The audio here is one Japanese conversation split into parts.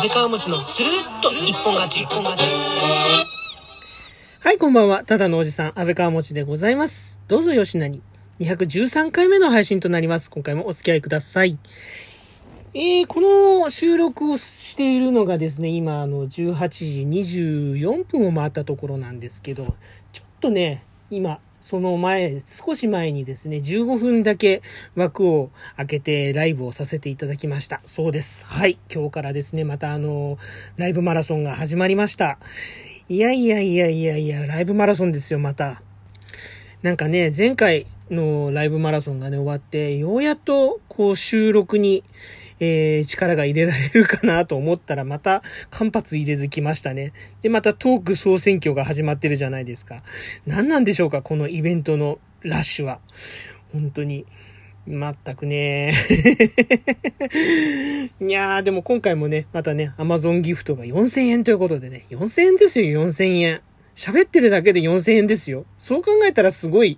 安倍川餅のスルッと一本勝ち。一本勝ち。はい、こんばんは。ただのおじさん、安倍川持でございます。どうぞよしなに。213回目の配信となります。今回もお付き合いください。えー、この収録をしているのがですね、今、あの、18時24分を回ったところなんですけど、ちょっとね、今、その前、少し前にですね、15分だけ枠を開けてライブをさせていただきました。そうです。はい。今日からですね、またあの、ライブマラソンが始まりました。いやいやいやいやいや、ライブマラソンですよ、また。なんかね、前回のライブマラソンがね、終わって、ようやっと、こう、収録に、えー、力が入れられるかなと思ったら、また間髪入れず来ましたね。で、またトーク総選挙が始まってるじゃないですか。何なんでしょうか、このイベントのラッシュは。本当に。まったくね。いやー、でも今回もね、またね、アマゾンギフトが4000円ということでね、4000円ですよ、4000円。喋ってるだけで4000円ですよ。そう考えたらすごい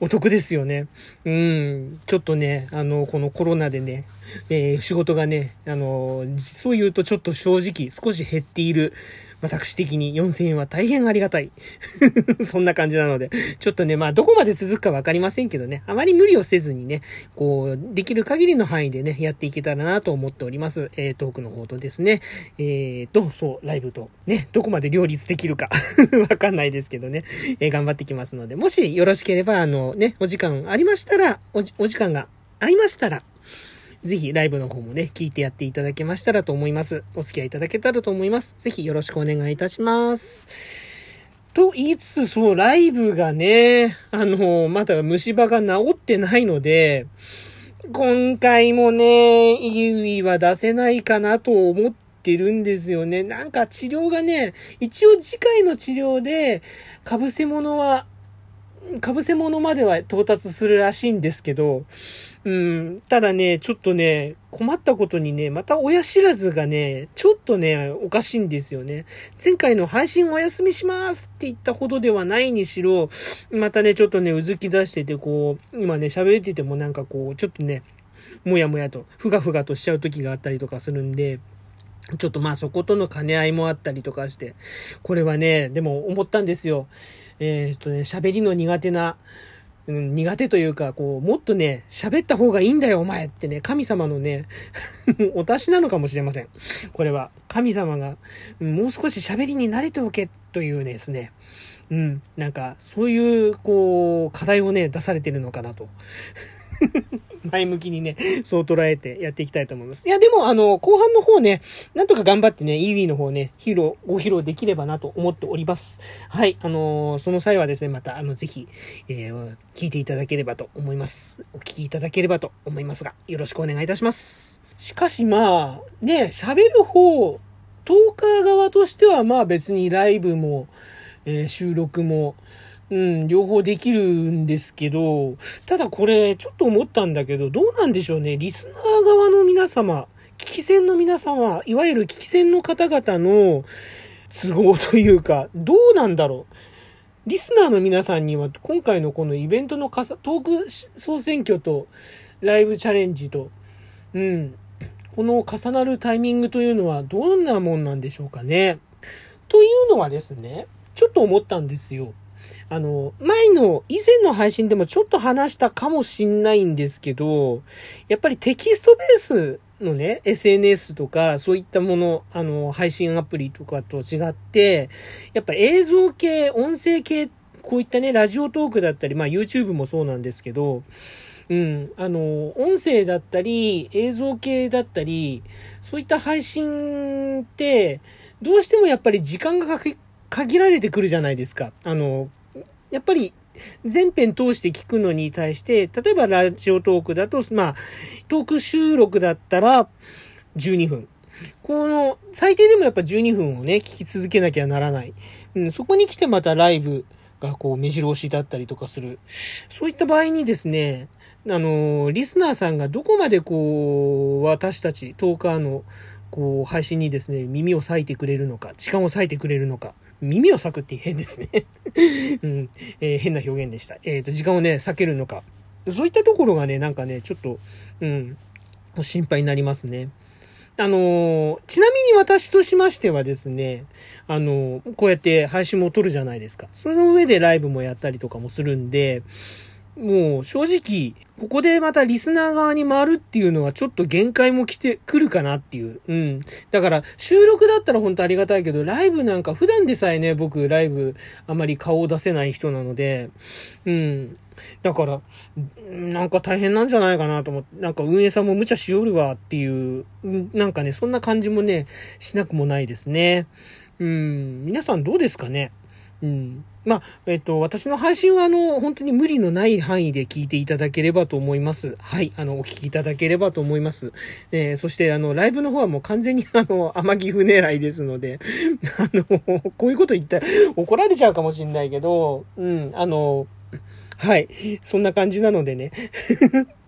お得ですよね。うん。ちょっとね、あの、このコロナでね、えー仕事がね、あの、そう言うとちょっと正直少し減っている。私的に4000円は大変ありがたい。そんな感じなので、ちょっとね、まあ、どこまで続くかわかりませんけどね、あまり無理をせずにね、こう、できる限りの範囲でね、やっていけたらなと思っております。えー、トークの方とですね、えーと、そう、ライブと、ね、どこまで両立できるか、わかんないですけどね、えー頑張ってきますので、もしよろしければ、あの、ね、お時間ありましたら、おお時間が合いましたら、ぜひライブの方もね、聞いてやっていただけましたらと思います。お付き合いいただけたらと思います。ぜひよろしくお願いいたします。と言いつつ、そう、ライブがね、あの、まだ虫歯が治ってないので、今回もね、いいは出せないかなと思ってるんですよね。なんか治療がね、一応次回の治療で、かぶせ物は、かぶせ物までは到達するらしいんですけど、うん、ただね、ちょっとね、困ったことにね、また親知らずがね、ちょっとね、おかしいんですよね。前回の配信お休みしますって言ったほどではないにしろ、またね、ちょっとね、うずき出してて、こう、今ね、喋っててもなんかこう、ちょっとね、もやもやと、ふがふがとしちゃう時があったりとかするんで、ちょっとまあそことの兼ね合いもあったりとかして、これはね、でも思ったんですよ。えーっとね、喋りの苦手な、うん、苦手というか、こう、もっとね、喋った方がいいんだよ、お前ってね、神様のね、お達しなのかもしれません。これは、神様が、もう少し喋りに慣れておけというですね、うん、なんか、そういう、こう、課題をね、出されてるのかなと。前向きにね、そう捉えてやっていきたいと思います。いや、でも、あの、後半の方ね、なんとか頑張ってね、EV の方ね、披露、ご披露できればなと思っております。はい、あのーその際はですね、また、あの、ぜひ、えー聞いていただければと思います。お聞きいただければと思いますが、よろしくお願いいたします。しかし、まあ、ね、喋る方、トーカー側としては、まあ別にライブも、えー収録も、うん、両方できるんですけど、ただこれ、ちょっと思ったんだけど、どうなんでしょうね。リスナー側の皆様、聞き戦の皆様、いわゆる聞き戦の方々の都合というか、どうなんだろう。リスナーの皆さんには、今回のこのイベントのかさトーク総選挙と、ライブチャレンジと、うん、この重なるタイミングというのはどんなもんなんでしょうかね。というのはですね、ちょっと思ったんですよ。あの、前の、以前の配信でもちょっと話したかもしんないんですけど、やっぱりテキストベースのね、SNS とか、そういったもの、あの、配信アプリとかと違って、やっぱ映像系、音声系、こういったね、ラジオトークだったり、まあ YouTube もそうなんですけど、うん、あの、音声だったり、映像系だったり、そういった配信って、どうしてもやっぱり時間がかけ限られてくるじゃないですか。あの、やっぱり全編通して聞くのに対して、例えばラジオトークだと、まあ、トーク収録だったら12分。この、最低でもやっぱ12分をね、聞き続けなきゃならない。うん、そこに来てまたライブがこう目白押しだったりとかする。そういった場合にですね、あの、リスナーさんがどこまでこう、私たち、トーカーの、こう、配信にですね、耳を割いてくれるのか、時間を割いてくれるのか。耳を割くって変ですね。うん、えー変な表現でした。えっ、と、時間をね、避けるのか。そういったところがね、なんかね、ちょっと、うん、心配になりますね。あの、ちなみに私としましてはですね、あの、こうやって配信も撮るじゃないですか。その上でライブもやったりとかもするんで、もう正直、ここでまたリスナー側に回るっていうのはちょっと限界も来てくるかなっていう。うん。だから収録だったら本当ありがたいけど、ライブなんか普段でさえね、僕ライブあまり顔を出せない人なので、うん。だから、なんか大変なんじゃないかなと思って、なんか運営さんも無茶しよるわっていう、なんかね、そんな感じもね、しなくもないですね。うん。皆さんどうですかね？うん。まあ、えっと、私の配信は、あの、本当に無理のない範囲で聞いていただければと思います。はい。あの、お聞きいただければと思います。えー、そして、あの、ライブの方はもう完全に、あの、天城船狙いですので、あの、こういうこと言ったら怒られちゃうかもしんないけど、うん、あの、はい。そんな感じなのでね。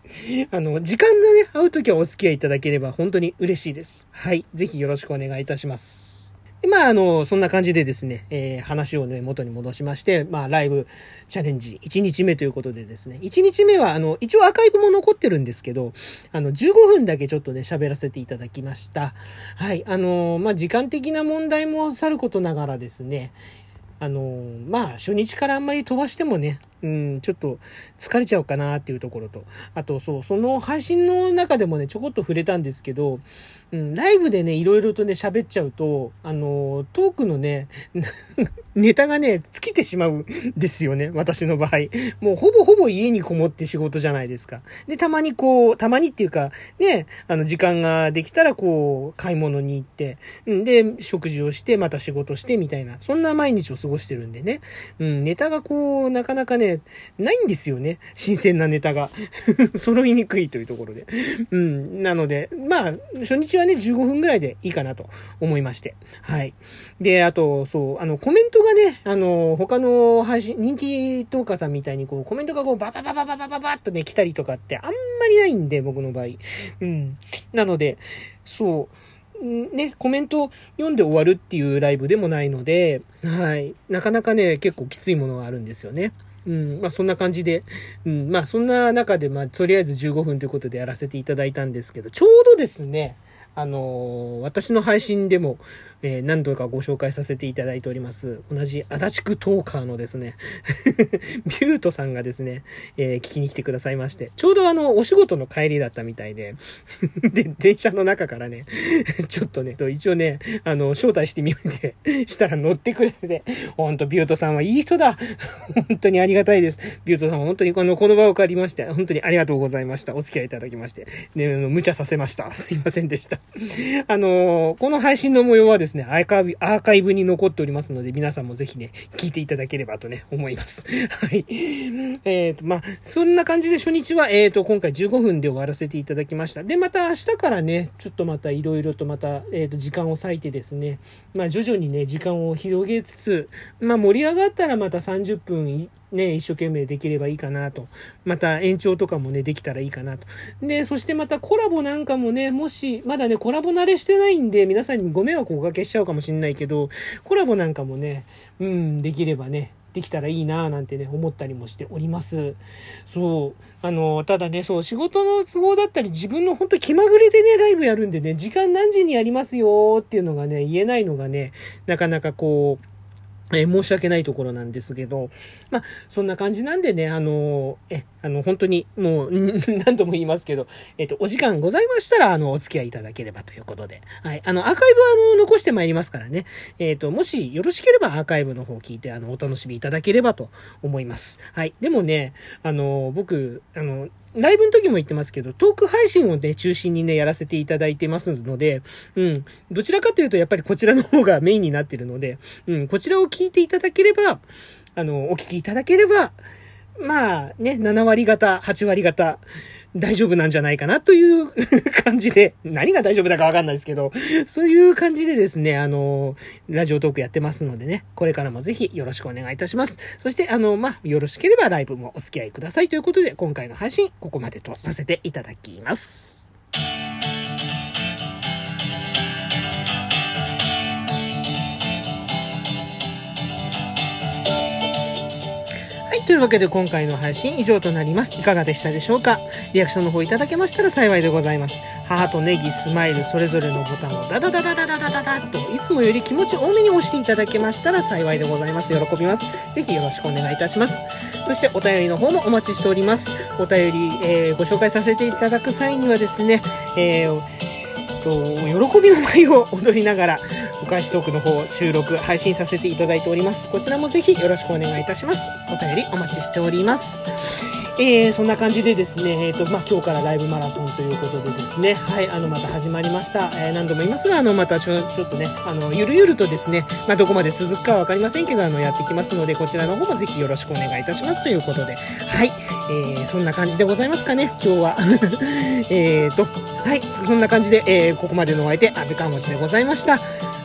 あの、時間がね、会うときはお付き合いいただければ本当に嬉しいです。はい。ぜひよろしくお願いいたします。まあ、あの、そんな感じでですね、えー、話をね、元に戻しまして、まあ、ライブチャレンジ1日目ということでですね、1日目は、あの、一応アーカイブも残ってるんですけど、あの、15分だけちょっとね、喋らせていただきました。はい、あの、まあ、時間的な問題もさることながらですね、あの、まあ、初日からあんまり飛ばしてもね、うん、ちょっと疲れちゃうかなっていうところと、あとそう、その配信の中でもね、ちょこっと触れたんですけど、うん、ライブでね、いろいろとね、喋っちゃうと、あの、トークのね、ネタがね、尽きてしまうんですよね、私の場合。もうほぼほぼ家にこもって仕事じゃないですか。で、たまにこう、たまにっていうか、ね、あの、時間ができたらこう、買い物に行って、んで、食事をして、また仕事してみたいな、そんな毎日を過ごしてるんでね、うん、ネタがこう、なかなかね、ないんですよね。新鮮なネタが。揃いにくいというところで。うん。なので、まあ、初日はね、15分ぐらいでいいかなと思いまして。はい。で、あと、そう、あの、コメントがね、あの、他の配信、人気トーカーさんみたいにこう、コメントがこう、ババババババババッとね、来たりとかってあんまりないんで、僕の場合。うん。なので、そう、ね、コメント読んで終わるっていうライブでもないので、はい。なかなかね、結構きついものがあるんですよね。うん、まあそんな感じで、うん、まあそんな中で、まあとりあえず15分ということでやらせていただいたんですけど、ちょうどですね、あのー、私の配信でも、えー、何度かご紹介させていただいております、同じ足立区トーカーのですね ビュートさんがですね、えー、聞きに来てくださいまして、ちょうどあの、お仕事の帰りだったみたいで で、電車の中からね、ちょっとね、一応ね、あの、招待してみて、したら乗ってくれて、ほんと、ビュートさんはいい人だ本当にありがたいです。ビュートさんは本当にこの、この場を借りまして、本当にありがとうございました。お付き合いいただきまして。ね、無茶させました。すいませんでした。あのこの配信の模様はですねですね、アーカイブ、アーカイブに残っておりますので、皆さんもぜひね、聞いていただければとね、思います。はい。えっ、ー、と、まあ、そんな感じで初日は、えっ、ー、と、今回15分で終わらせていただきました。で、また明日からね、ちょっとまたいろいろとまた、えっ、ー、と、時間を割いてですね、まあ、徐々にね、時間を広げつつ、まあ、盛り上がったらまた30分ね、一生懸命できればいいかなと。また延長とかもね、できたらいいかなと。で、そしてまたコラボなんかもね、もし、まだね、コラボ慣れしてないんで、皆さんにご迷惑をおかけしちゃうかもしんないけど、コラボなんかもね、うん、できればね、できたらいいなぁなんてね、思ったりもしております。そう。あの、ただね、そう、仕事の都合だったり、自分の本当気まぐれでね、ライブやるんでね、時間何時にやりますよっていうのがね、言えないのがね、なかなかこう、えー、申し訳ないところなんですけど、まあ、そんな感じなんでね、あのー、え、あの、本当に、もう、何度も言いますけど、えっ、と、お時間ございましたら、あの、お付き合いいただければということで、はい、あの、アーカイブは、あの、残してまいりますからね、えっ、と、もしよろしければアーカイブの方を聞いて、あの、お楽しみいただければと思います。はい。でもね、あの、僕、あの、ライブの時も言ってますけど、トーク配信をね、中心にね、やらせていただいてますので、うん。どちらかというと、やっぱりこちらの方がメインになってるので、うん。こちらを聞いていただければ、あの、お聞きいただければ、まあね、7割方、8割方、大丈夫なんじゃないかなという 感じで、何が大丈夫だかわかんないですけど、そういう感じでですね、あの、ラジオトークやってますのでね、これからもぜひよろしくお願いいたします。そして、あの、まあ、よろしければライブもお付き合いくださいということで、今回の配信、ここまでとさせていただきます。というわけで今回の配信以上となります。いかがでしたでしょうか？リアクションの方いただけましたら幸いでございます。母とネギ、スマイル、それぞれのボタンをダダダダダダダダダと、いつもより気持ち多めに押していただけましたら幸いでございます。喜びます。ぜひよろしくお願いいたします。そしてお便りの方もお待ちしております。お便り、えーご紹介させていただく際にはですね、えーと喜びの舞を踊りながらお返しトークの方収録配信させていただいております。こちらもぜひよろしくお願いいたします。お便りお待ちしております。えー、そんな感じでですね、えーとまあ、今日からライブマラソンということでですね、はい、あのまた始まりました、えー何度も言いますがあのまたちょちょっとねあのゆるゆるとですね、まあ、どこまで続くかは分かりませんけどあのやってきますのでこちらの方もぜひよろしくお願いいたしますということで。はい、えーそんな感じでございますかね。今日は。えーとはいそんな感じで、えーここまでのお相手安倍川持でございました。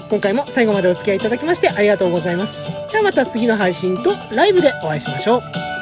今回も最後までお付き合いいただきましてありがとうございます。ではまた次の配信とライブでお会いしましょう。